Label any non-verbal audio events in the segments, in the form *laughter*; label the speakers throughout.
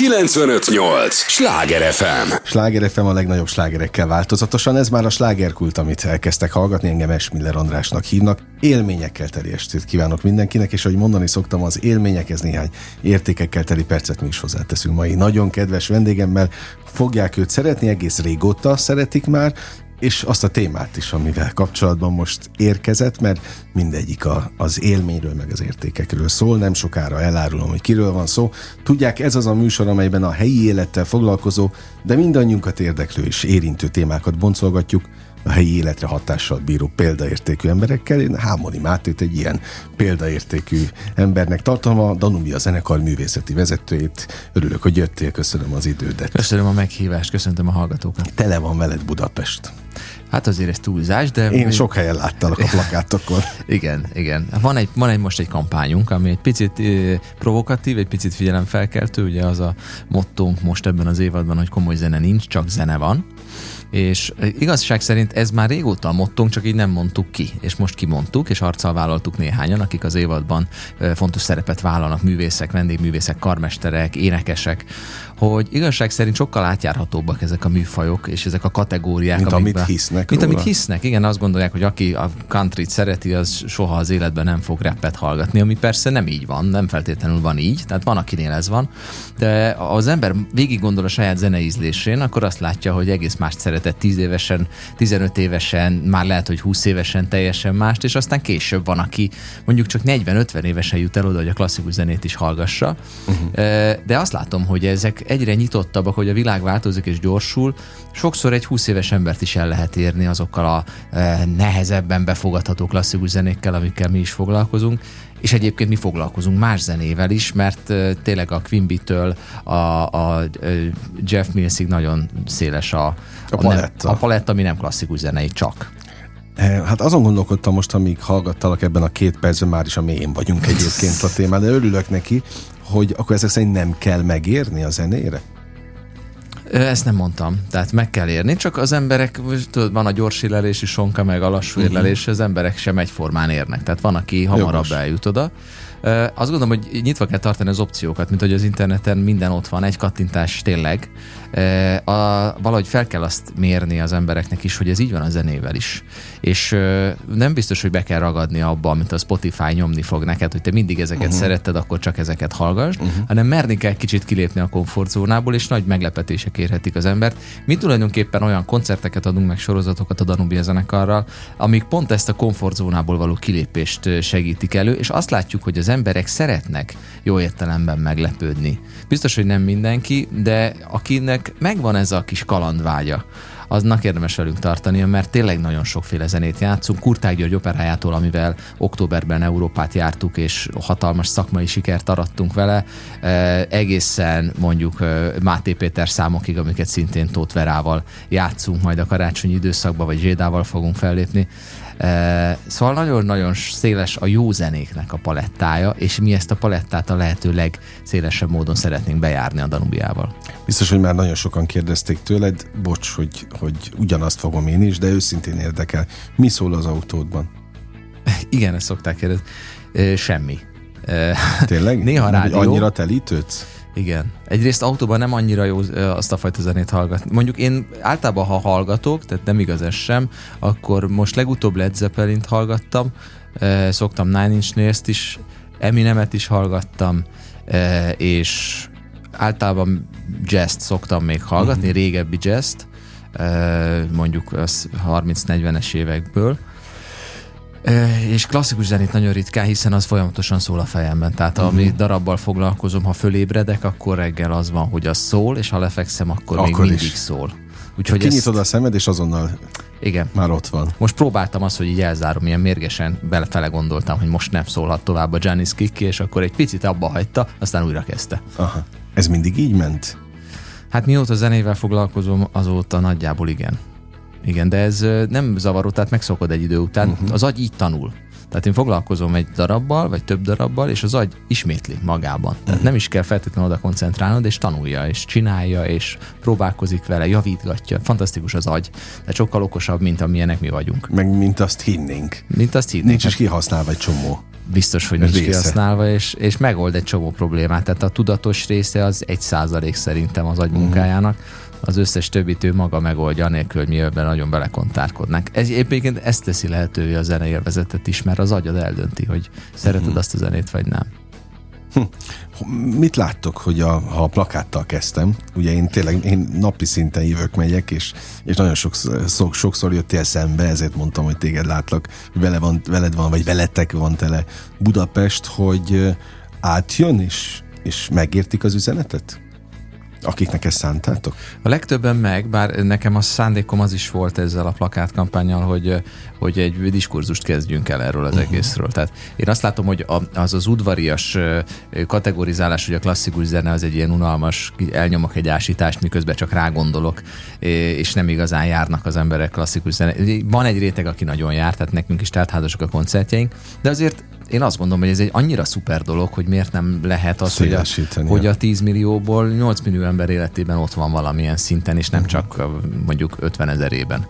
Speaker 1: 958! Sláger FM!
Speaker 2: Sláger FM a legnagyobb slágerekkel változatosan, ez már a slágerkult, amit elkezdtek hallgatni, engem Esmiller Andrásnak hívnak. Élményekkel teli estét kívánok mindenkinek, és ahogy mondani szoktam, az élményekhez néhány értékekkel teli percet mi is hozzáteszünk mai nagyon kedves vendégemmel. Fogják őt szeretni, egész régóta szeretik már, és azt a témát is, amivel kapcsolatban most érkezett, mert mindegyik a, az élményről, meg az értékekről szól. Nem sokára elárulom, hogy kiről van szó. Tudják, ez az a műsor, amelyben a helyi élettel foglalkozó, de mindannyiunkat érdeklő és érintő témákat boncolgatjuk a helyi életre hatással bíró példaértékű emberekkel. Én Hámoni Mátét egy ilyen példaértékű embernek tartom, a Danubia zenekar művészeti vezetőjét. Örülök, hogy jöttél, köszönöm az idődet.
Speaker 3: Köszönöm a meghívást, köszöntöm a hallgatókat.
Speaker 2: Tele van veled Budapest.
Speaker 3: Hát azért ez túlzás, de...
Speaker 2: Én sok helyen láttalak a plakátokon. *laughs*
Speaker 3: igen, igen. Van egy, van egy most egy kampányunk, ami egy picit eh, provokatív, egy picit figyelemfelkeltő, ugye az a mottónk most ebben az évadban, hogy komoly zene nincs, csak zene van és igazság szerint ez már régóta a mottónk, csak így nem mondtuk ki, és most kimondtuk, és arccal vállaltuk néhányan, akik az évadban fontos szerepet vállalnak, művészek, vendégművészek, karmesterek, énekesek, hogy igazság szerint sokkal átjárhatóbbak ezek a műfajok, és ezek a kategóriák.
Speaker 2: Mint amikben, amit hisznek
Speaker 3: Mint róla. amit hisznek, igen, azt gondolják, hogy aki a country szereti, az soha az életben nem fog rappet hallgatni, ami persze nem így van, nem feltétlenül van így, tehát van, akinél ez van, de az ember végig gondol a saját zeneízlésén, akkor azt látja, hogy egész más szeretett 10 évesen, 15 évesen, már lehet, hogy 20 évesen teljesen mást, és aztán később van, aki mondjuk csak 40-50 évesen jut el oda, hogy a klasszikus zenét is hallgassa. Uh-huh. De azt látom, hogy ezek egyre nyitottabbak, hogy a világ változik és gyorsul, sokszor egy 20 éves embert is el lehet érni azokkal a nehezebben befogadható klasszikus zenékkel, amikkel mi is foglalkozunk, és egyébként mi foglalkozunk más zenével is, mert tényleg a Quimby-től a, a Jeff Millsig nagyon széles a, a,
Speaker 2: a, paletta.
Speaker 3: Nem, a paletta, ami nem klasszikus zenei, csak.
Speaker 2: Hát azon gondolkodtam most, amíg hallgattalak ebben a két percben, már is a mélyén vagyunk egyébként a témán, de örülök neki, hogy akkor ezek szerint nem kell megérni a zenére?
Speaker 3: Ezt nem mondtam. Tehát meg kell érni, csak az emberek, tudod, van a gyors élelési sonka, meg a lassú érlelés, az emberek sem egyformán érnek. Tehát van, aki hamarabb Jogos. eljut oda. Azt gondolom, hogy nyitva kell tartani az opciókat, mint hogy az interneten minden ott van, egy kattintás tényleg. A, valahogy fel kell azt mérni az embereknek is, hogy ez így van a zenével is. És nem biztos, hogy be kell ragadni abba, amit a Spotify nyomni fog neked, hogy te mindig ezeket uh-huh. szeretted, akkor csak ezeket hallgass, uh-huh. hanem merni kell kicsit kilépni a komfortzónából, és nagy meglepetések érhetik az embert. Mi tulajdonképpen olyan koncerteket adunk meg sorozatokat a Danubia zenekarral, amik pont ezt a komfortzónából való kilépést segítik elő, és azt látjuk, hogy az emberek szeretnek jó értelemben meglepődni. Biztos, hogy nem mindenki, de akinek megvan ez a kis kalandvágya, aznak érdemes velünk tartania, mert tényleg nagyon sokféle zenét játszunk. Kurták György operájától, amivel októberben Európát jártuk, és hatalmas szakmai sikert arattunk vele, egészen mondjuk Máté Péter számokig, amiket szintén Tóth Verával játszunk majd a karácsonyi időszakban, vagy Zsédával fogunk fellépni. Szóval nagyon-nagyon széles a jó zenéknek a palettája, és mi ezt a palettát a lehető legszélesebb módon szeretnénk bejárni a Danubiával.
Speaker 2: Biztos, hogy már nagyon sokan kérdezték tőled, bocs, hogy, hogy ugyanazt fogom én is, de őszintén érdekel. Mi szól az autódban? *laughs*
Speaker 3: Igen, ezt szokták kérdezni. Semmi.
Speaker 2: Tényleg? *laughs*
Speaker 3: Néha rádió.
Speaker 2: Annyira telítődsz?
Speaker 3: Igen. Egyrészt autóban nem annyira jó azt a fajta zenét hallgatni. Mondjuk én általában, ha hallgatok, tehát nem igaz ez sem, akkor most legutóbb Led Zeppelin-t hallgattam, szoktam Nine Inch Nails-t is, Eminemet is hallgattam, és általában jazz szoktam még hallgatni, uh-huh. régebbi jazz mondjuk 30-40-es évekből, és klasszikus zenét nagyon ritkán, hiszen az folyamatosan szól a fejemben. Tehát uh-huh. ami darabbal foglalkozom, ha fölébredek, akkor reggel az van, hogy az szól, és ha lefekszem, akkor, akkor még mindig is. szól.
Speaker 2: Úgyhogy Kinyitod ezt... a szemed, és azonnal
Speaker 3: igen.
Speaker 2: Már ott van.
Speaker 3: Most próbáltam azt, hogy így elzárom, ilyen mérgesen belefele gondoltam, hogy most nem szólhat tovább a Janis Kiki, és akkor egy picit abba hagyta, aztán újra kezdte.
Speaker 2: Aha. Ez mindig így ment?
Speaker 3: Hát mióta zenével foglalkozom, azóta nagyjából igen. Igen, de ez nem zavaró, tehát megszokod egy idő után. Uh-huh. Az agy így tanul. Tehát én foglalkozom egy darabbal, vagy több darabbal, és az agy ismétli magában. Tehát uh-huh. nem is kell feltétlenül oda koncentrálnod, és tanulja, és csinálja, és próbálkozik vele, javítgatja. Fantasztikus az agy. Tehát sokkal okosabb, mint amilyenek mi vagyunk.
Speaker 2: Meg mint azt hinnénk.
Speaker 3: Mint azt hinnénk.
Speaker 2: Nincs is kihasználva egy csomó
Speaker 3: biztos, hogy nincs része. kihasználva, és, és megold egy csomó problémát. Tehát a tudatos része az egy százalék szerintem az agy munkájának. Az összes többit ő maga megoldja, anélkül, hogy mi ebben nagyon belekontárkodnánk. Ez, egyébként ezt teszi lehetővé a zeneélvezetet is, mert az agyad eldönti, hogy szereted uh-huh. azt a zenét, vagy nem.
Speaker 2: Hm. Mit láttok, hogy a, ha a plakáttal kezdtem, ugye én tényleg én napi szinten jövök, megyek, és, és nagyon sokszor, sokszor jöttél szembe, ezért mondtam, hogy téged látlak, hogy vele van, veled van, vagy veletek van tele Budapest, hogy átjön, és, és megértik az üzenetet? Akiknek ezt szántátok?
Speaker 3: A legtöbben meg, bár nekem a szándékom az is volt ezzel a plakátkampányjal, hogy, hogy egy diskurzust kezdjünk el erről az uh-huh. egészről. Tehát én azt látom, hogy az az udvarias kategorizálás, hogy a klasszikus zene az egy ilyen unalmas, elnyomok egy ásítást, miközben csak rágondolok, és nem igazán járnak az emberek klasszikus zene. Van egy réteg, aki nagyon jár, tehát nekünk is teltházasok a koncertjeink, de azért én azt gondolom, hogy ez egy annyira szuper dolog, hogy miért nem lehet az, hogy a, hogy a 10 millióból 8 millió ember életében ott van valamilyen szinten, és nem uh-huh. csak mondjuk 50 ezerében.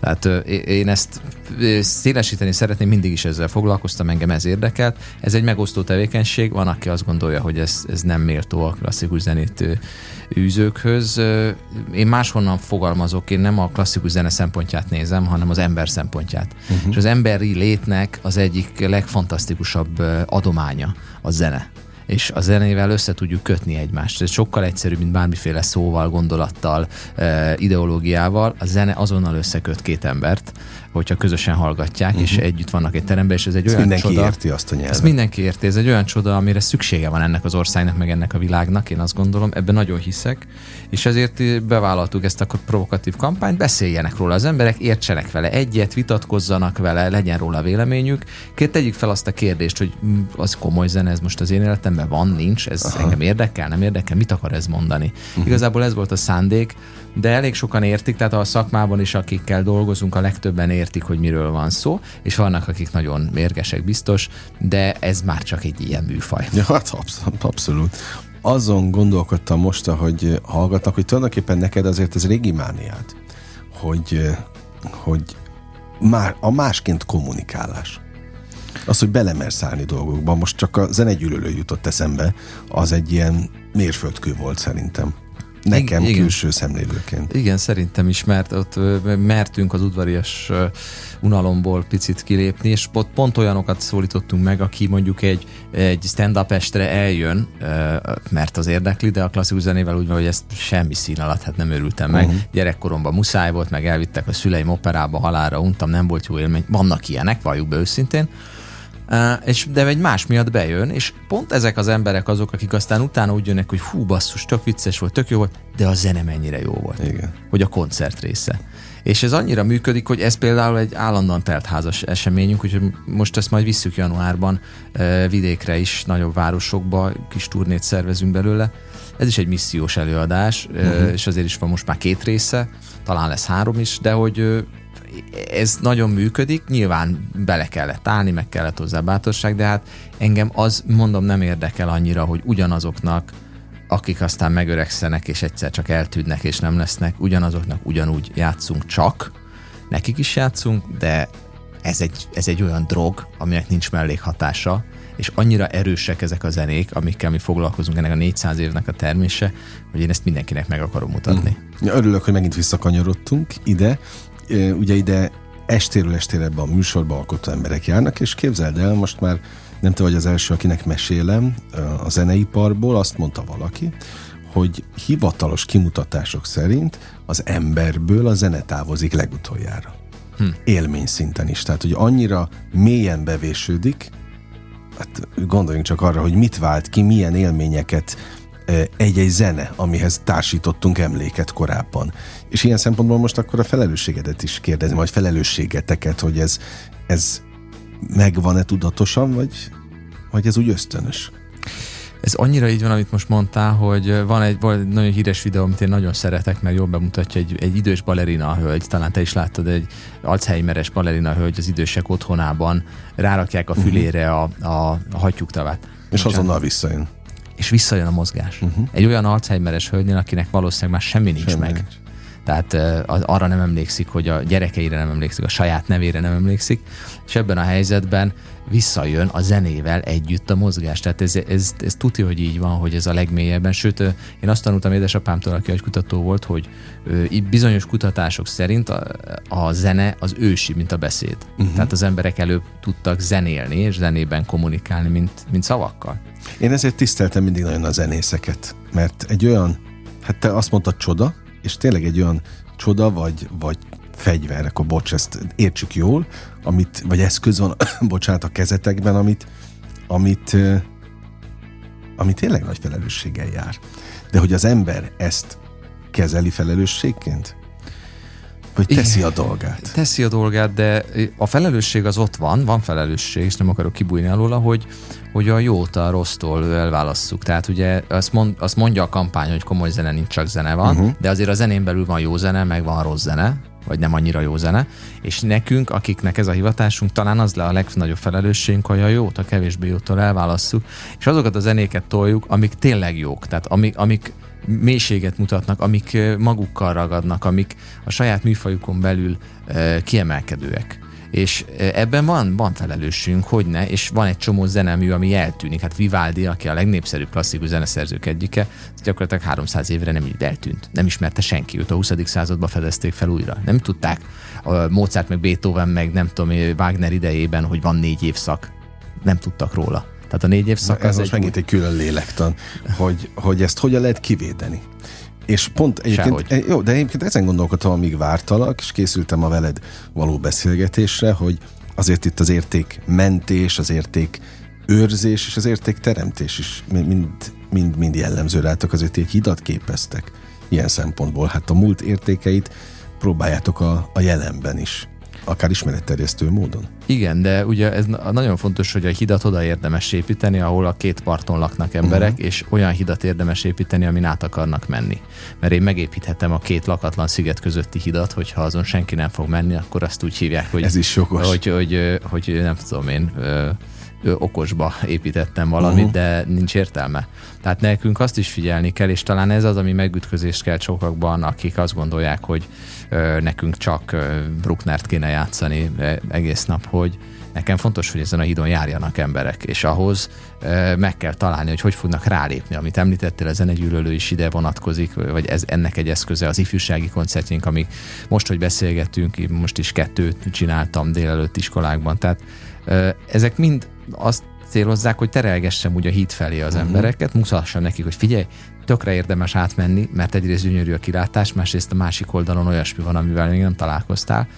Speaker 3: Tehát én ezt szélesíteni szeretném, mindig is ezzel foglalkoztam, engem ez érdekelt. Ez egy megosztó tevékenység, van, aki azt gondolja, hogy ez, ez nem méltó a klasszikus zenét űzőkhöz. Én máshonnan fogalmazok, én nem a klasszikus zene szempontját nézem, hanem az ember szempontját. Uh-huh. És az emberi létnek az egyik legfantasztikusabb adománya a zene és a zenével össze tudjuk kötni egymást. Ez sokkal egyszerűbb, mint bármiféle szóval, gondolattal, ideológiával. A zene azonnal összeköt két embert, hogyha közösen hallgatják, uh-huh. és mhm. együtt vannak egy teremben, és ez egy ezt olyan
Speaker 2: mindenki
Speaker 3: csoda.
Speaker 2: érti azt a nyelvet.
Speaker 3: Ezt mindenki érti, ez egy olyan csoda, amire szüksége van ennek az országnak, meg ennek a világnak, én azt gondolom, ebben nagyon hiszek, és ezért bevállaltuk ezt a provokatív kampányt, beszéljenek róla az emberek, értsenek vele egyet, vitatkozzanak vele, legyen róla véleményük. Két tegyük fel azt a kérdést, hogy az komoly zene, ez most az én életemben van, nincs, ez Aha. engem érdekel, nem érdekel, mit akar ez mondani. Uh-huh. Igazából ez volt a szándék, de elég sokan értik, tehát a szakmában is, akikkel dolgozunk, a legtöbben értik, hogy miről van szó, és vannak, akik nagyon mérgesek biztos, de ez már csak egy ilyen műfaj.
Speaker 2: Ja, hát abszolút. abszolút. Azon gondolkodtam most, hogy hallgatnak, hogy tulajdonképpen neked azért ez régi mániád, hogy, hogy már a másként kommunikálás. Az, hogy belemersz állni dolgokba, most csak a zenegyűlölő jutott eszembe, az egy ilyen mérföldkő volt szerintem. Nekem igen, külső szemlélőként.
Speaker 3: Igen, szerintem is, mert ott mertünk az udvarias unalomból picit kilépni, és ott pont olyanokat szólítottunk meg, aki mondjuk egy, egy stand-up estre eljön, mert az érdekli, de a klasszikus zenével úgy van, hogy ezt semmi szín alatt hát nem örültem meg. Uh-huh. Gyerekkoromban muszáj volt, meg elvittek a szüleim operába, halára untam, nem volt jó élmény. Vannak ilyenek, valljuk be őszintén. És de egy más miatt bejön, és pont ezek az emberek azok, akik aztán utána úgy jönnek, hogy hú, basszus, tök vicces volt, tök jó volt, de a zene mennyire jó volt.
Speaker 2: Igen.
Speaker 3: Hogy a koncert része. És ez annyira működik, hogy ez például egy állandóan teltházas eseményünk, úgyhogy most ezt majd visszük januárban vidékre is, nagyobb városokba, kis turnét szervezünk belőle. Ez is egy missziós előadás, uh-huh. uh, és azért is van most már két része, talán lesz három is, de hogy ez nagyon működik, nyilván bele kellett állni, meg kellett hozzá bátorság, de hát engem az, mondom, nem érdekel annyira, hogy ugyanazoknak, akik aztán megöregszenek, és egyszer csak eltűnnek, és nem lesznek, ugyanazoknak ugyanúgy játszunk csak, nekik is játszunk, de ez egy, ez egy olyan drog, aminek nincs mellékhatása, és annyira erősek ezek a zenék, amikkel mi foglalkozunk ennek a 400 évnek a termése, hogy én ezt mindenkinek meg akarom mutatni.
Speaker 2: Mm. Ja, örülök, hogy megint visszakanyarodtunk ide, ugye ide estéről estére ebbe a műsorba alkotó emberek járnak, és képzeld el, most már nem te vagy az első, akinek mesélem a zeneiparból, azt mondta valaki, hogy hivatalos kimutatások szerint az emberből a zene távozik legutoljára. Hm. Élmény szinten is. Tehát, hogy annyira mélyen bevésődik, hát gondoljunk csak arra, hogy mit vált ki, milyen élményeket egy-egy zene, amihez társítottunk emléket korábban. És ilyen szempontból most akkor a felelősségedet is kérdezem, vagy felelősségeteket, hogy ez, ez megvan-e tudatosan, vagy, vagy ez úgy ösztönös?
Speaker 3: Ez annyira így van, amit most mondtál, hogy van egy, van egy nagyon híres videó, amit én nagyon szeretek, mert jól bemutatja egy, egy idős balerina hölgy, talán te is láttad, egy Alzheimeres balerina hölgy az idősek otthonában, rárakják a mhm. fülére a, a, hattyúktavát.
Speaker 2: És azonnal visszajön
Speaker 3: és visszajön a mozgás. Uh-huh. Egy olyan Alzheimeres hölgynél, akinek valószínűleg már semmi nincs semmi meg. Nincs. Tehát arra nem emlékszik, hogy a gyerekeire nem emlékszik, a saját nevére nem emlékszik, és ebben a helyzetben visszajön a zenével együtt a mozgás. Tehát ez, ez, ez tudja, hogy így van, hogy ez a legmélyebben. Sőt, én azt tanultam édesapámtól, aki egy kutató volt, hogy bizonyos kutatások szerint a, a zene az ősi, mint a beszéd. Uh-huh. Tehát az emberek előbb tudtak zenélni, és zenében kommunikálni, mint, mint szavakkal.
Speaker 2: Én ezért tiszteltem mindig nagyon a zenészeket, mert egy olyan, hát te azt mondtad csoda, és tényleg egy olyan csoda, vagy, vagy fegyver, akkor bocs, ezt értsük jól, amit, vagy eszköz van, *coughs* bocsánat, a kezetekben, amit, amit, amit tényleg nagy felelősséggel jár. De hogy az ember ezt kezeli felelősségként? Vagy teszi a dolgát?
Speaker 3: Teszi a dolgát, de a felelősség az ott van, van felelősség, és nem akarok kibújni alóla, hogy, hogy a jót a rossztól elválasszuk. Tehát ugye azt, mond, azt mondja a kampány, hogy komoly zene nincs, csak zene van, uh-huh. de azért a zenén belül van jó zene, meg van rossz zene, vagy nem annyira jó zene, és nekünk, akiknek ez a hivatásunk, talán az le a legnagyobb felelősségünk, hogy a jót a kevésbé jótól elválasszuk, és azokat a zenéket toljuk, amik tényleg jók, tehát amik, amik mélységet mutatnak, amik magukkal ragadnak, amik a saját műfajukon belül kiemelkedőek és ebben van, van felelősségünk, hogy ne, és van egy csomó zenemű, ami eltűnik. Hát Vivaldi, aki a legnépszerűbb klasszikus zeneszerzők egyike, gyakorlatilag 300 évre nem így eltűnt. Nem ismerte senki, őt a 20. században fedezték fel újra. Nem tudták a Mozart, meg Beethoven, meg nem tudom, Wagner idejében, hogy van négy évszak. Nem tudtak róla. Tehát a négy évszak
Speaker 2: Ez az most egy megint egy külön lélektan, hogy, hogy ezt hogyan lehet kivédeni. És pont egyébként, Sehogy. jó, de egyébként ezen gondolkodtam, amíg vártalak, és készültem a veled való beszélgetésre, hogy azért itt az érték mentés, az érték őrzés és az érték teremtés is mind, mind, mind jellemző rátok, azért egy hidat képeztek ilyen szempontból. Hát a múlt értékeit próbáljátok a, a jelenben is akár ismeretterjesztő módon.
Speaker 3: Igen, de ugye ez nagyon fontos, hogy a hidat oda érdemes építeni, ahol a két parton laknak emberek, uh-huh. és olyan hidat érdemes építeni, amin át akarnak menni. Mert én megépíthetem a két lakatlan sziget közötti hidat, hogyha azon senki nem fog menni, akkor azt úgy hívják, hogy,
Speaker 2: ez is jogos.
Speaker 3: Hogy, hogy, hogy, hogy nem tudom én, okosba építettem valamit, uh-huh. de nincs értelme. Tehát nekünk azt is figyelni kell, és talán ez az, ami megütközést kell sokakban, akik azt gondolják, hogy nekünk csak Brucknert kéne játszani egész nap, hogy nekem fontos, hogy ezen a hídon járjanak emberek, és ahhoz meg kell találni, hogy hogy fognak rálépni. Amit említettél, ezen egy ülölő is ide vonatkozik, vagy ez ennek egy eszköze az ifjúsági koncertjénk, amik most, hogy beszélgettünk, most is kettőt csináltam délelőtt iskolákban, tehát ezek mind azt célozzák, hogy terelgessem úgy a híd felé az uh-huh. embereket, mutassam nekik, hogy figyelj, tökre érdemes átmenni, mert egyrészt gyönyörű a kilátás, másrészt a másik oldalon olyasmi van, amivel még nem találkoztál.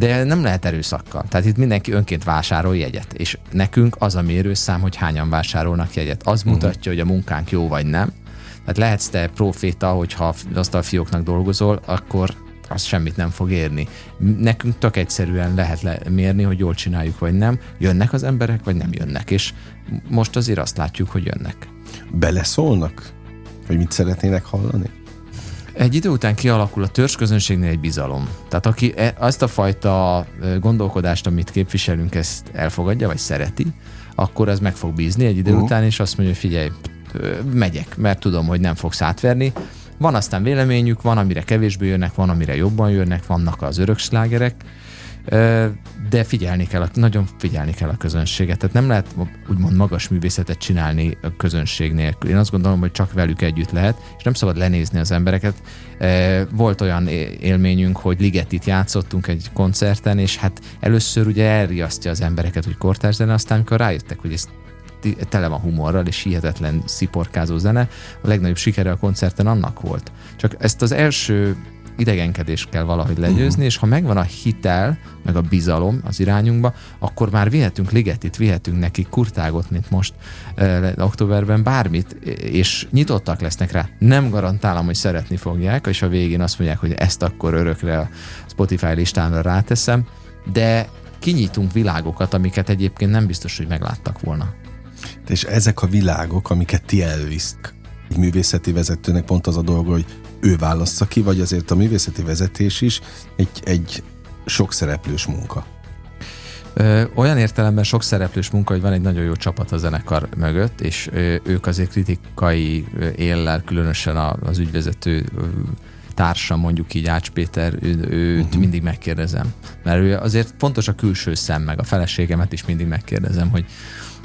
Speaker 3: De nem lehet erőszakkal. Tehát itt mindenki önként vásárol jegyet. És nekünk az a mérőszám, hogy hányan vásárolnak jegyet. Az uh-huh. mutatja, hogy a munkánk jó vagy nem. Tehát lehetsz te proféta, hogyha asztalfióknak dolgozol, akkor az semmit nem fog érni. Nekünk tök egyszerűen lehet le- mérni, hogy jól csináljuk, vagy nem. Jönnek az emberek, vagy nem jönnek. És most azért azt látjuk, hogy jönnek.
Speaker 2: Beleszólnak? Hogy mit szeretnének hallani?
Speaker 3: Egy idő után kialakul a törzsközönségnél egy bizalom. Tehát aki e- azt a fajta gondolkodást, amit képviselünk, ezt elfogadja, vagy szereti, akkor ez meg fog bízni egy idő uh-huh. után, és azt mondja, hogy figyelj, megyek, mert tudom, hogy nem fogsz átverni, van aztán véleményük, van, amire kevésbé jönnek, van, amire jobban jönnek, vannak az örökslágerek, de figyelni kell, nagyon figyelni kell a közönséget. Tehát nem lehet úgymond magas művészetet csinálni a közönség nélkül. Én azt gondolom, hogy csak velük együtt lehet, és nem szabad lenézni az embereket. Volt olyan élményünk, hogy Ligetit játszottunk egy koncerten, és hát először ugye elriasztja az embereket, hogy kortárs zene, aztán amikor rájöttek, hogy ez tele van humorral és hihetetlen sziporkázó zene. A legnagyobb sikere a koncerten annak volt. Csak ezt az első idegenkedést kell valahogy legyőzni, és ha megvan a hitel, meg a bizalom az irányunkba, akkor már vihetünk ligetit, vihetünk neki kurtágot, mint most e, októberben, bármit, és nyitottak lesznek rá. Nem garantálom, hogy szeretni fogják, és a végén azt mondják, hogy ezt akkor örökre a Spotify listámra ráteszem, de kinyitunk világokat, amiket egyébként nem biztos, hogy megláttak volna.
Speaker 2: És ezek a világok, amiket ti elvisztek, egy művészeti vezetőnek pont az a dolga, hogy ő válassza ki, vagy azért a művészeti vezetés is egy, egy sok szereplős munka.
Speaker 3: Ö, olyan értelemben sok szereplős munka, hogy van egy nagyon jó csapat a zenekar mögött, és ö, ők azért kritikai éllel, különösen az ügyvezető társam, mondjuk így Ács Péter, ő, őt uh-huh. mindig megkérdezem. Mert ő azért fontos a külső szem, meg a feleségemet is mindig megkérdezem, hogy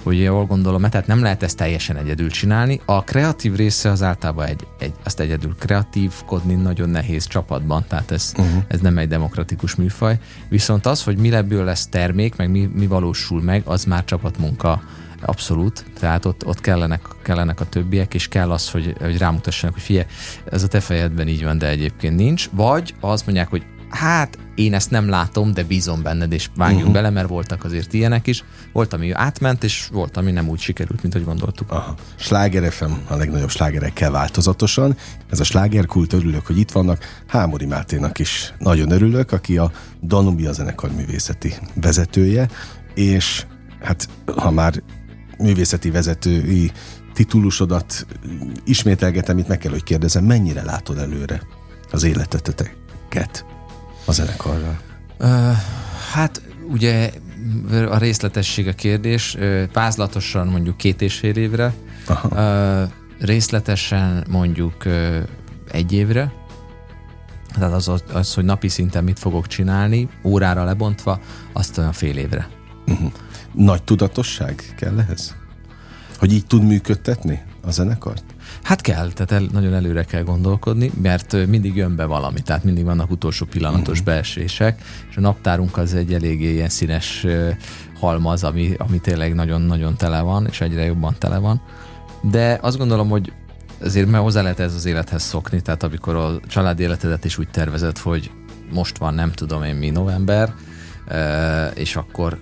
Speaker 3: hogy jól gondolom, tehát nem lehet ezt teljesen egyedül csinálni. A kreatív része az általában egy, egy, azt egyedül kreatívkodni nagyon nehéz csapatban, tehát ez, uh-huh. ez nem egy demokratikus műfaj. Viszont az, hogy mi ebből lesz termék, meg mi, mi valósul meg, az már csapatmunka abszolút, tehát ott, ott kellenek, kellenek a többiek, és kell az, hogy, hogy rámutassanak, hogy figyelj, ez a te fejedben így van, de egyébként nincs, vagy azt mondják, hogy hát én ezt nem látom, de bízom benned, és vágjunk uh-huh. bele, mert voltak azért ilyenek is. Volt, ami átment, és volt, ami nem úgy sikerült, mint hogy gondoltuk.
Speaker 2: Aha. Sláger FM a legnagyobb slágerekkel változatosan. Ez a slágerkult, örülök, hogy itt vannak. Hámori Máténak is nagyon örülök, aki a Danubia zenekar művészeti vezetője, és hát ha már művészeti vezetői titulusodat ismételgetem, itt meg kell, hogy kérdezem, mennyire látod előre az életeteket? A zenekarral? Uh,
Speaker 3: hát ugye a részletesség a kérdés. Pázlatosan mondjuk két és fél évre, Aha. Uh, részletesen mondjuk uh, egy évre, tehát az, az, hogy napi szinten mit fogok csinálni, órára lebontva, azt olyan fél évre.
Speaker 2: Uh-huh. Nagy tudatosság kell ehhez? Hogy így tud működtetni a zenekart?
Speaker 3: Hát kell, tehát el, nagyon előre kell gondolkodni, mert mindig jön be valami, tehát mindig vannak utolsó pillanatos uh-huh. beesések, és a naptárunk az egy eléggé ilyen színes halmaz, ami, ami tényleg nagyon-nagyon tele van, és egyre jobban tele van. De azt gondolom, hogy azért mert hozzá lehet ez az élethez szokni, tehát amikor a család életedet is úgy tervezett, hogy most van nem tudom én mi november, és akkor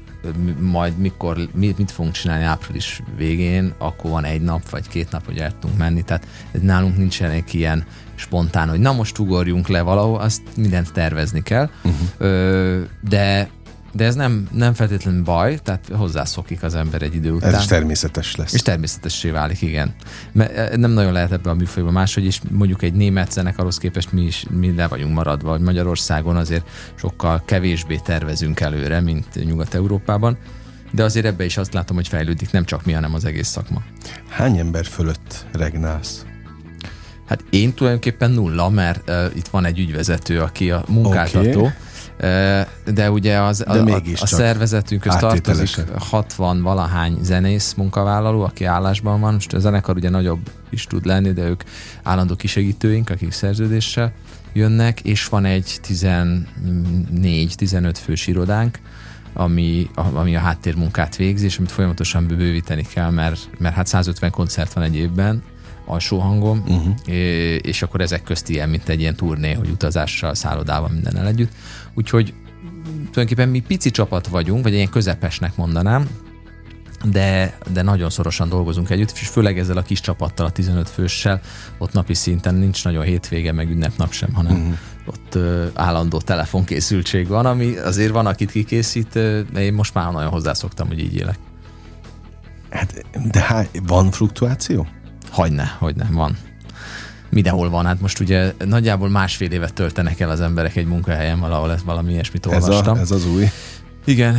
Speaker 3: majd mikor, mit, mit fogunk csinálni április végén, akkor van egy nap vagy két nap, hogy el tudunk menni. Tehát nálunk nincsenek ilyen spontán, hogy na most ugorjunk le valahol, azt mindent tervezni kell. Uh-huh. De de ez nem, nem feltétlenül baj, tehát hozzászokik az ember egy idő után.
Speaker 2: Ez is természetes lesz.
Speaker 3: És természetessé válik, igen. Mert nem nagyon lehet ebben a műfajban máshogy is, mondjuk egy német zenekarhoz képest mi is mi le vagyunk maradva, hogy Magyarországon azért sokkal kevésbé tervezünk előre, mint Nyugat-Európában. De azért ebbe is azt látom, hogy fejlődik nem csak mi, hanem az egész szakma.
Speaker 2: Hány ember fölött regnálsz?
Speaker 3: Hát én tulajdonképpen nulla, mert uh, itt van egy ügyvezető, aki a munkáltató, okay de ugye az, de a, a, szervezetünk tartozik 60 valahány zenész munkavállaló, aki állásban van. Most a zenekar ugye nagyobb is tud lenni, de ők állandó kisegítőink, akik szerződéssel jönnek, és van egy 14-15 fős irodánk, ami, ami a háttérmunkát végzi, és amit folyamatosan bővíteni kell, mert, mert hát 150 koncert van egy évben, alsó hangom, uh-huh. és akkor ezek közt ilyen, mint egy ilyen turné, hogy utazással, szállodával, mindennel együtt. Úgyhogy tulajdonképpen mi pici csapat vagyunk, vagy ilyen közepesnek mondanám, de, de nagyon szorosan dolgozunk együtt, és főleg ezzel a kis csapattal, a 15 főssel, ott napi szinten nincs nagyon hétvége, meg ünnepnap sem, hanem uh-huh. ott uh, állandó telefonkészültség van, ami azért van, akit kikészít, uh, én most már nagyon hozzászoktam, hogy így élek.
Speaker 2: Hát, de há, van fluktuáció?
Speaker 3: Hogyne, hogyne, van. Mindenhol van, hát most ugye nagyjából másfél évet töltenek el az emberek egy munkahelyen, valahol ez valami ilyesmit olvastam.
Speaker 2: Ez, a, ez az új.
Speaker 3: Igen,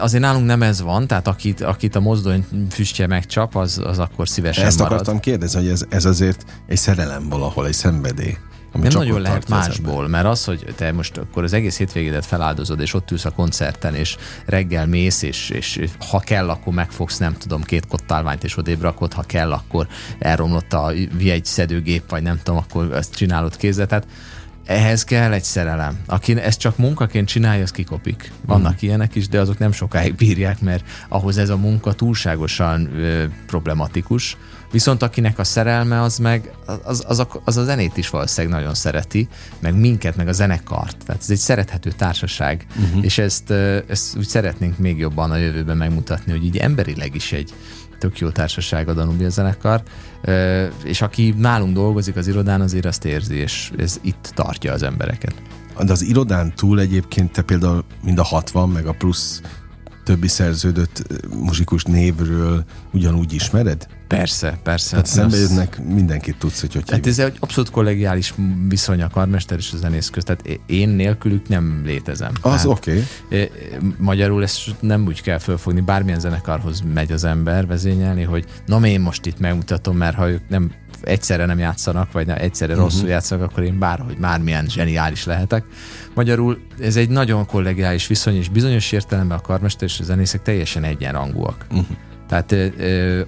Speaker 3: azért nálunk nem ez van, tehát akit, akit a mozdony füstje megcsap, az, az akkor szívesen
Speaker 2: Ezt
Speaker 3: marad.
Speaker 2: akartam kérdezni, hogy ez, ez azért egy szerelem valahol, egy szenvedély.
Speaker 3: Ami nem nagyon lehet másból, mert az, hogy te most akkor az egész hétvégédet feláldozod, és ott ülsz a koncerten, és reggel mész, és, és ha kell, akkor megfogsz, nem tudom, két kottálványt, és odébb rakod, ha kell, akkor elromlott a egy szedőgép, vagy nem tudom, akkor ezt csinálod kézzel. Tehát ehhez kell egy szerelem. Aki ezt csak munkaként csinálja, az kikopik. Vannak mm. ilyenek is, de azok nem sokáig bírják, mert ahhoz ez a munka túlságosan ö, problematikus. Viszont akinek a szerelme az meg, az, az, a, az a zenét is valószínűleg nagyon szereti, meg minket, meg a zenekart. Tehát ez egy szerethető társaság, uh-huh. és ezt, ezt úgy szeretnénk még jobban a jövőben megmutatni, hogy így emberileg is egy tök jó társaság a Danubia zenekar, és aki nálunk dolgozik az irodán, azért azt érzi, és ez itt tartja az embereket.
Speaker 2: De az irodán túl egyébként te például mind a 60, meg a plusz többi szerződött muzsikus névről ugyanúgy ismered?
Speaker 3: Persze, persze.
Speaker 2: Tehát szembe jönnek, mindenkit tudsz, hogy hogy
Speaker 3: Hát ez egy abszolút kollegiális viszony a karmester és a zenész közt. Tehát én nélkülük nem létezem.
Speaker 2: Az oké. Okay.
Speaker 3: Magyarul ezt nem úgy kell fölfogni, bármilyen zenekarhoz megy az ember vezényelni, hogy na én most itt megmutatom, mert ha ők nem egyszerre nem játszanak, vagy egyszerre uh-huh. rosszul játszanak, akkor én bárhogy mármilyen zseniális lehetek. Magyarul ez egy nagyon kollegiális viszony, és bizonyos értelemben a karmester és a zenészek teljesen egyenrangúak. Uh-huh. Tehát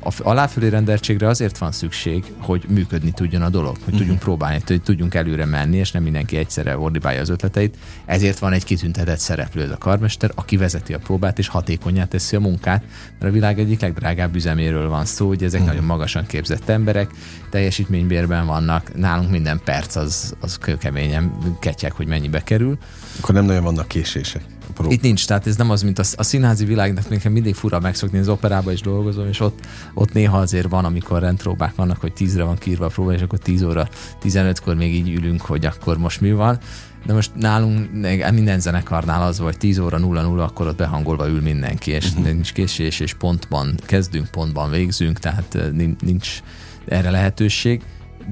Speaker 3: a aláfölé rendeltségre azért van szükség, hogy működni tudjon a dolog, hogy tudjunk uh-huh. próbálni, hogy tudjunk előre menni, és nem mindenki egyszerre ordibálja az ötleteit. Ezért van egy kitüntetett szereplő, ez a karmester, aki vezeti a próbát, és hatékonyá teszi a munkát, mert a világ egyik legdrágább üzeméről van szó, hogy ezek uh-huh. nagyon magasan képzett emberek, teljesítménybérben vannak, nálunk minden perc az, az kőkeményen ketyek, hogy mennyibe kerül.
Speaker 2: Akkor nem nagyon vannak késések.
Speaker 3: Itt nincs, tehát ez nem az, mint a, a színházi világnak nekem mindig fura megszokni, az operába is dolgozom, és ott, ott néha azért van, amikor rendpróbák vannak, hogy tízre van kiírva a próba, és akkor 10 óra 15-kor még így ülünk, hogy akkor most mi van. De most nálunk minden zenekarnál az, hogy 10 óra 0-0, akkor ott behangolva ül mindenki, és uh-huh. nincs késés, és pontban kezdünk, pontban végzünk, tehát nincs erre lehetőség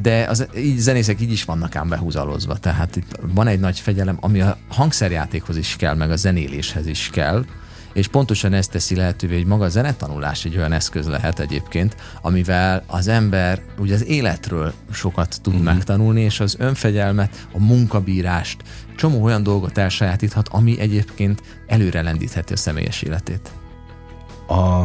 Speaker 3: de az, így zenészek így is vannak ám behúzalozva, tehát itt van egy nagy fegyelem, ami a hangszerjátékhoz is kell, meg a zenéléshez is kell, és pontosan ezt teszi lehetővé, hogy maga a zenetanulás egy olyan eszköz lehet egyébként, amivel az ember ugye az életről sokat tud uh-huh. megtanulni, és az önfegyelmet, a munkabírást, csomó olyan dolgot elsajátíthat, ami egyébként előre lendítheti a személyes életét.
Speaker 2: A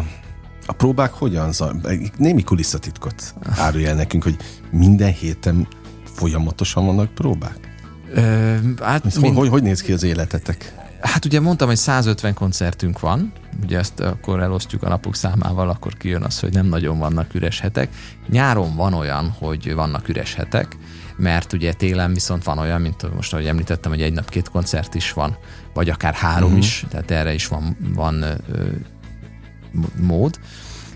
Speaker 2: a próbák hogyan zajlanak? Némi kulisszatitkot árulj el nekünk, hogy minden héten folyamatosan vannak próbák? Ö, hát mind... hogy, hogy néz ki az életetek?
Speaker 3: Hát ugye mondtam, hogy 150 koncertünk van, ugye ezt akkor elosztjuk a napok számával, akkor kijön az, hogy nem nagyon vannak üres hetek. Nyáron van olyan, hogy vannak üres hetek, mert ugye télen viszont van olyan, mint most ahogy említettem, hogy egy nap két koncert is van, vagy akár három uh-huh. is, tehát erre is van, van mód,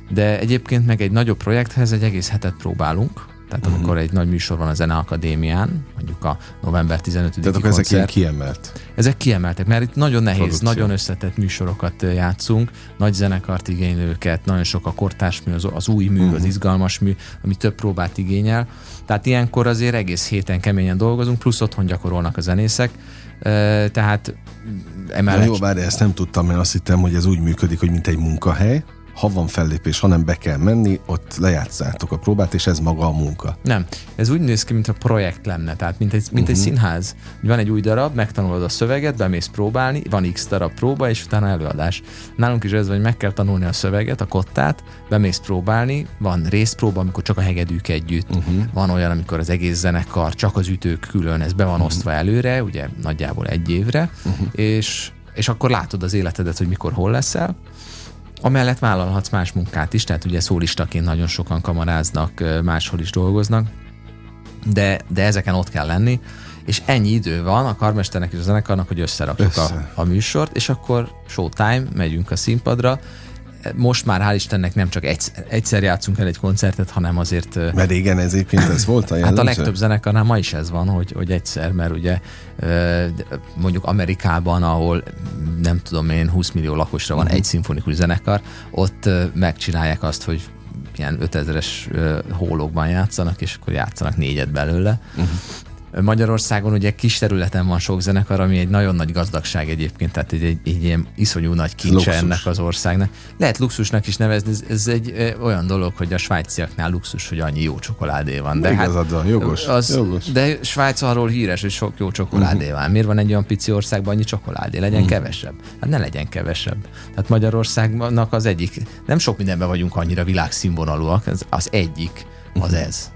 Speaker 3: de egyébként meg egy nagyobb projekthez egy egész hetet próbálunk, tehát uh-huh. amikor egy nagy műsor van a Zeneakadémián, mondjuk a november 15
Speaker 2: Tehát akkor koncert, ezek ilyen kiemelt?
Speaker 3: Ezek kiemeltek, mert itt nagyon nehéz, Produkció. nagyon összetett műsorokat játszunk, nagy zenekart igénylőket, nagyon sok a kortárs mű, az, az új mű, uh-huh. az izgalmas mű, ami több próbát igényel. Tehát ilyenkor azért egész héten keményen dolgozunk, plusz otthon gyakorolnak a zenészek, tehát
Speaker 2: emellett... Jó, bár ezt nem tudtam, mert azt hittem, hogy ez úgy működik, hogy mint egy munkahely, ha van fellépés, hanem be kell menni, ott lejátszátok a próbát, és ez maga a munka.
Speaker 3: Nem, ez úgy néz ki, mint a projekt lenne, tehát mint egy, mint uh-huh. egy mhm. színház. Van egy új darab, megtanulod a szöveget, bemész próbálni, van x darab próba, és utána előadás. Nálunk is ez hogy meg kell tanulni a szöveget, a kottát, bemész próbálni, van részpróba, amikor csak a hegedűk együtt, uh-huh. van olyan, amikor az egész zenekar, csak az ütők külön, ez be van uh-huh. osztva előre, ugye nagyjából egy évre, uh-huh. és és akkor látod az életedet, hogy mikor hol leszel, Amellett vállalhatsz más munkát is, tehát ugye szólistaként nagyon sokan kamaráznak, máshol is dolgoznak, de, de ezeken ott kell lenni, és ennyi idő van a karmesternek és a zenekarnak, hogy összerakjuk Össze. a, a műsort, és akkor showtime, megyünk a színpadra, most már hál' Istennek nem csak egyszer, egyszer játszunk el egy koncertet, hanem azért...
Speaker 2: Mert régen ez egyébként ez volt a
Speaker 3: jellemző? Hát a legtöbb zenekarnál ma is ez van, hogy, hogy egyszer, mert ugye mondjuk Amerikában, ahol nem tudom én, 20 millió lakosra van uh-huh. egy szimfonikus zenekar, ott megcsinálják azt, hogy ilyen 5000-es hólókban játszanak, és akkor játszanak négyet belőle. Uh-huh. Magyarországon ugye kis területen van sok zenekar, ami egy nagyon nagy gazdagság egyébként, tehát egy, egy, egy ilyen iszonyú nagy kincse luxus. ennek az országnak. Lehet luxusnak is nevezni, ez, ez egy ö, olyan dolog, hogy a svájciaknál luxus, hogy annyi jó csokoládé van.
Speaker 2: De hát, van, jogos, az, jogos.
Speaker 3: De Svájc arról híres, hogy sok jó csokoládé uh-huh. van. Miért van egy olyan pici országban annyi csokoládé? Legyen uh-huh. kevesebb. Hát ne legyen kevesebb. Tehát Magyarországnak az egyik, nem sok mindenben vagyunk annyira világszínvonalúak, az, az egyik az uh-huh. ez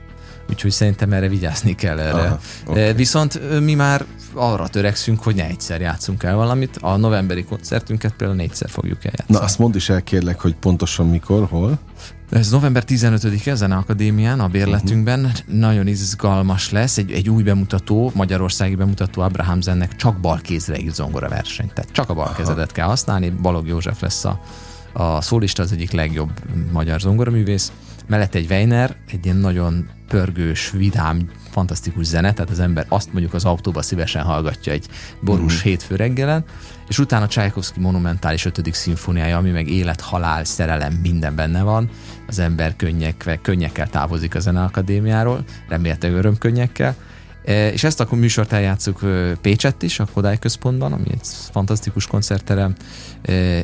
Speaker 3: úgyhogy szerintem erre vigyázni kell erre. Aha, okay. Viszont mi már arra törekszünk, hogy ne egyszer játszunk el valamit. A novemberi koncertünket például négyszer fogjuk eljátszani.
Speaker 2: Na azt mondd is el kérlek, hogy pontosan mikor, hol?
Speaker 3: Ez november 15-e Zene Akadémián, a bérletünkben. Uh-huh. Nagyon izgalmas lesz. Egy, egy új bemutató, magyarországi bemutató Abraham Zennek csak balkézre írt zongora verseny. Tehát csak a balkezedet kell használni. Balog József lesz a, a szólista, az egyik legjobb magyar zongoraművész mellett egy Weiner, egy ilyen nagyon pörgős, vidám, fantasztikus zene, tehát az ember azt mondjuk az autóba szívesen hallgatja egy borús mm. hétfő reggelen, és utána Csajkovszki monumentális ötödik szimfóniája, ami meg élet, halál, szerelem, minden benne van. Az ember könnyekkel, könnyekkel távozik a zeneakadémiáról, remélhetőleg örömkönnyekkel, És ezt a műsort eljátszuk Pécsett is, a Kodály Központban, ami egy fantasztikus koncertterem.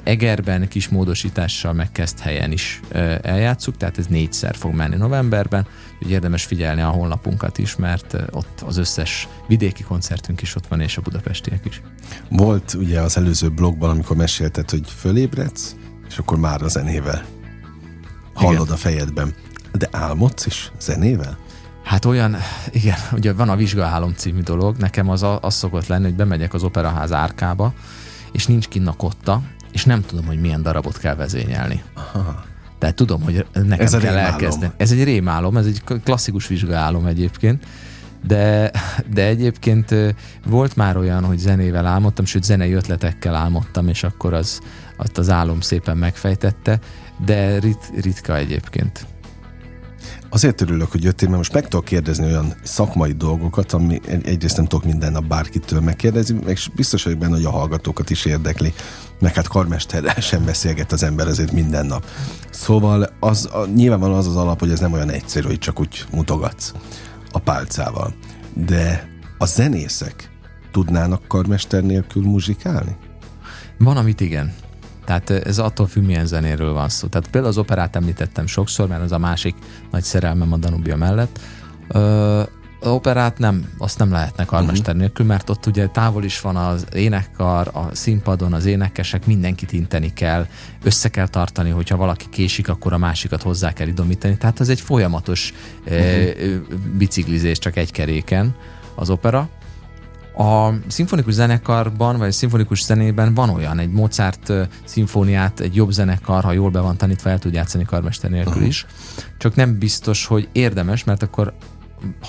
Speaker 3: Egerben kis módosítással megkezd helyen is eljátszuk, tehát ez négyszer fog menni novemberben. Úgy érdemes figyelni a honlapunkat is, mert ott az összes vidéki koncertünk is ott van, és a budapestiek is.
Speaker 2: Volt ugye az előző blogban, amikor mesélted, hogy fölébredsz, és akkor már a zenével hallod Igen. a fejedben. De álmodsz is zenével?
Speaker 3: Hát olyan, igen, *laughs* ugye van a Vizsgaálom című dolog, nekem az, az szokott lenni, hogy bemegyek az operaház árkába, és nincs kinn a kotta, és nem tudom, hogy milyen darabot kell vezényelni. Aha. Tehát tudom, hogy nekem ez kell elkezdeni. Ez egy rémálom, ez egy klasszikus vizsgaálom egyébként, de, de egyébként volt már olyan, hogy zenével álmodtam, sőt zenei ötletekkel álmodtam, és akkor az, azt az álom szépen megfejtette, de rit, ritka egyébként.
Speaker 2: Azért örülök, hogy jöttél, mert most meg tudok kérdezni olyan szakmai dolgokat, ami egyrészt nem tudok minden nap bárkitől megkérdezni, meg biztos vagyok benne, hogy a hallgatókat is érdekli, meg hát karmesterrel *laughs* sem beszélget az ember azért minden nap. Szóval az, a, nyilvánvalóan az az alap, hogy ez nem olyan egyszerű, hogy csak úgy mutogatsz a pálcával. De a zenészek tudnának karmester nélkül muzsikálni?
Speaker 3: Van, amit igen. Tehát ez attól függ, milyen zenéről van szó. Tehát például az operát említettem sokszor, mert az a másik nagy szerelmem a Danubia mellett. Ö, operát nem, azt nem lehetne karmester uh-huh. nélkül, mert ott ugye távol is van az énekkar, a színpadon az énekesek, mindenkit inteni kell, össze kell tartani, hogyha valaki késik, akkor a másikat hozzá kell idomítani. Tehát ez egy folyamatos uh-huh. biciklizés csak egy keréken az opera. A szimfonikus zenekarban, vagy szimfonikus zenében van olyan, egy Mozart szimfóniát egy jobb zenekar, ha jól be van tanítva, el tud játszani karmester nélkül uh-huh. is. Csak nem biztos, hogy érdemes, mert akkor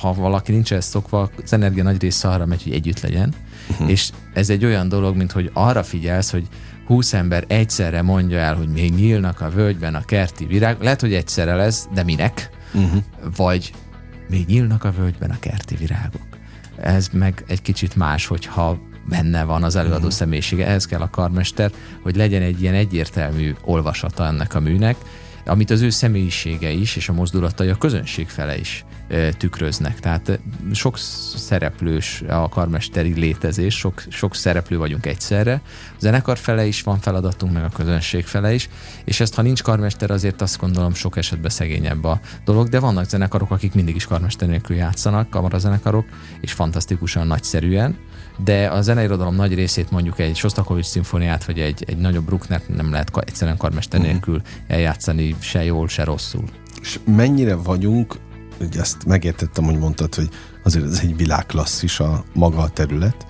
Speaker 3: ha valaki nincs ezt szokva, az energia nagy része arra megy, hogy együtt legyen. Uh-huh. És ez egy olyan dolog, mint hogy arra figyelsz, hogy 20 ember egyszerre mondja el, hogy még nyílnak a völgyben a kerti virág. Lehet, hogy egyszerre lesz, de minek? Uh-huh. Vagy még nyílnak a völgyben a kerti virágok ez meg egy kicsit más, hogyha benne van az előadó uh-huh. személyisége. Ehhez kell a karmester, hogy legyen egy ilyen egyértelmű olvasata ennek a műnek, amit az ő személyisége is, és a mozdulatai a közönség fele is tükröznek. Tehát sok szereplős a karmesteri létezés, sok, sok szereplő vagyunk egyszerre. A zenekar fele is van feladatunk, meg a közönség fele is, és ezt ha nincs karmester, azért azt gondolom sok esetben szegényebb a dolog, de vannak zenekarok, akik mindig is karmester nélkül játszanak, kamarazenekarok, és fantasztikusan nagyszerűen, de a zeneirodalom nagy részét mondjuk egy Sostakovics szimfóniát, vagy egy, egy nagyobb Bruckner nem lehet egyszerűen karmester mhm. nélkül eljátszani se jól, se rosszul.
Speaker 2: És mennyire vagyunk ugye ezt megértettem, hogy mondtad, hogy azért ez egy világklasszis a maga a terület,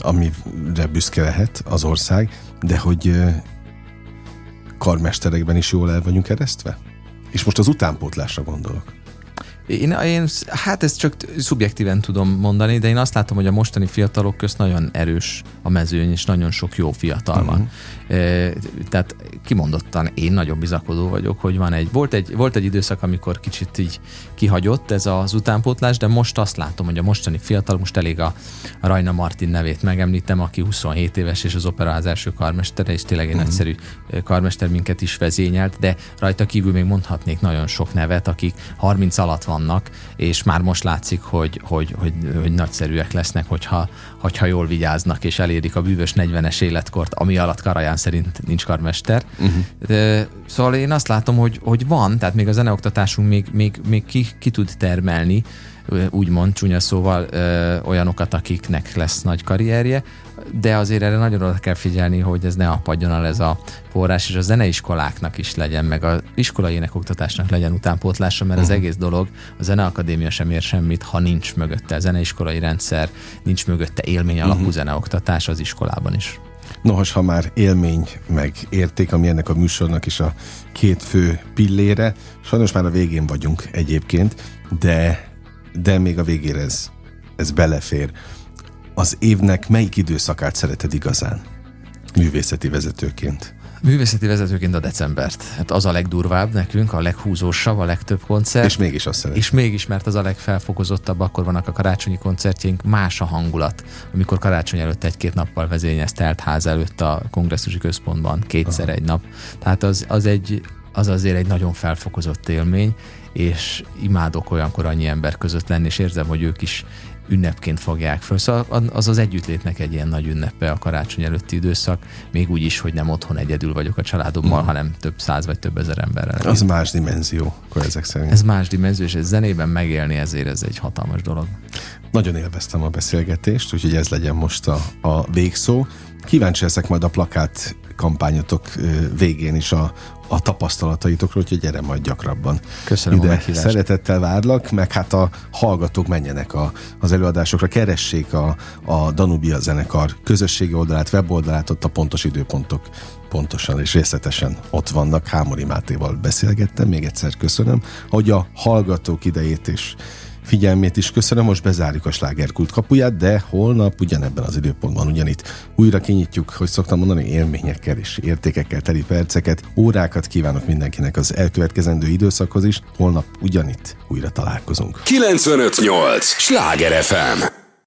Speaker 2: amire büszke lehet az ország, de hogy karmesterekben is jól el vagyunk keresztve? És most az utánpótlásra gondolok.
Speaker 3: Én, én, hát ezt csak szubjektíven tudom mondani, de én azt látom, hogy a mostani fiatalok közt nagyon erős a mezőny, és nagyon sok jó fiatal uh-huh. van. E, tehát kimondottan én nagyon bizakodó vagyok, hogy van egy, volt egy, volt egy időszak, amikor kicsit így kihagyott ez az utánpótlás, de most azt látom, hogy a mostani fiatal, most elég a Rajna Martin nevét megemlítem, aki 27 éves, és az operaház első karmestere, és tényleg egy uh-huh. nagyszerű karmester minket is vezényelt, de rajta kívül még mondhatnék nagyon sok nevet, akik 30 alatt vannak, és már most látszik, hogy, hogy, hogy, hogy nagyszerűek lesznek, hogyha, hogyha jól vigyáznak, és elérik a bűvös 40-es életkort, ami alatt Karaján szerint nincs karmester. Uh-huh. De, szóval én azt látom, hogy, hogy van, tehát még a zeneoktatásunk még, még, még ki, ki tud termelni, úgymond csúnya szóval ö, olyanokat, akiknek lesz nagy karrierje, de azért erre nagyon oda kell figyelni, hogy ez ne apadjon el ez a forrás, és a zeneiskoláknak is legyen, meg az iskolai énekoktatásnak legyen utánpótlása, mert uh-huh. az mhm. egész dolog, a zeneakadémia sem ér semmit, ha nincs mögötte a zeneiskolai rendszer, nincs mögötte élmény alapú uh-huh. zeneoktatás az iskolában is.
Speaker 2: Nohas, ha már élmény meg érték, ami ennek a műsornak is a két fő pillére, sajnos már a végén vagyunk egyébként, de, de még a végére ez, ez belefér az évnek melyik időszakát szereted igazán művészeti vezetőként?
Speaker 3: Művészeti vezetőként a decembert. Hát az a legdurvább nekünk, a leghúzósabb, a legtöbb koncert.
Speaker 2: És mégis azt szeretem.
Speaker 3: És mégis, mert az a legfelfokozottabb, akkor vannak a karácsonyi koncertjeink, más a hangulat, amikor karácsony előtt egy-két nappal vezényez telt ház előtt a kongresszusi központban, kétszer Aha. egy nap. Tehát az, az, egy, az azért egy nagyon felfokozott élmény, és imádok olyankor annyi ember között lenni, és érzem, hogy ők is ünnepként fogják föl. Szóval az az együttlétnek egy ilyen nagy ünnepe a karácsony előtti időszak, még úgy is, hogy nem otthon egyedül vagyok a családommal, mm. hanem több száz vagy több ezer emberrel.
Speaker 2: Az más dimenzió, akkor ezek szerint.
Speaker 3: Ez más dimenzió, és ez zenében megélni ezért ez egy hatalmas dolog.
Speaker 2: Nagyon élveztem a beszélgetést, úgyhogy ez legyen most a, a végszó. Kíváncsi leszek majd a plakát kampányotok végén is a, a tapasztalataitokról, úgyhogy gyere majd gyakrabban.
Speaker 3: Köszönöm
Speaker 2: Ide a szeretettel várlak, meg hát a hallgatók menjenek a, az előadásokra, keressék a, a Danubia zenekar közösségi oldalát, weboldalát, ott a pontos időpontok pontosan és részletesen ott vannak. Hámori Mátéval beszélgettem, még egyszer köszönöm, hogy a hallgatók idejét is figyelmét is köszönöm, most bezárjuk a slágerkult kapuját, de holnap ugyanebben az időpontban ugyanitt újra kinyitjuk, hogy szoktam mondani, élményekkel és értékekkel teli perceket, órákat kívánok mindenkinek az elkövetkezendő időszakhoz is, holnap ugyanitt újra találkozunk.
Speaker 1: 958! Sláger FM!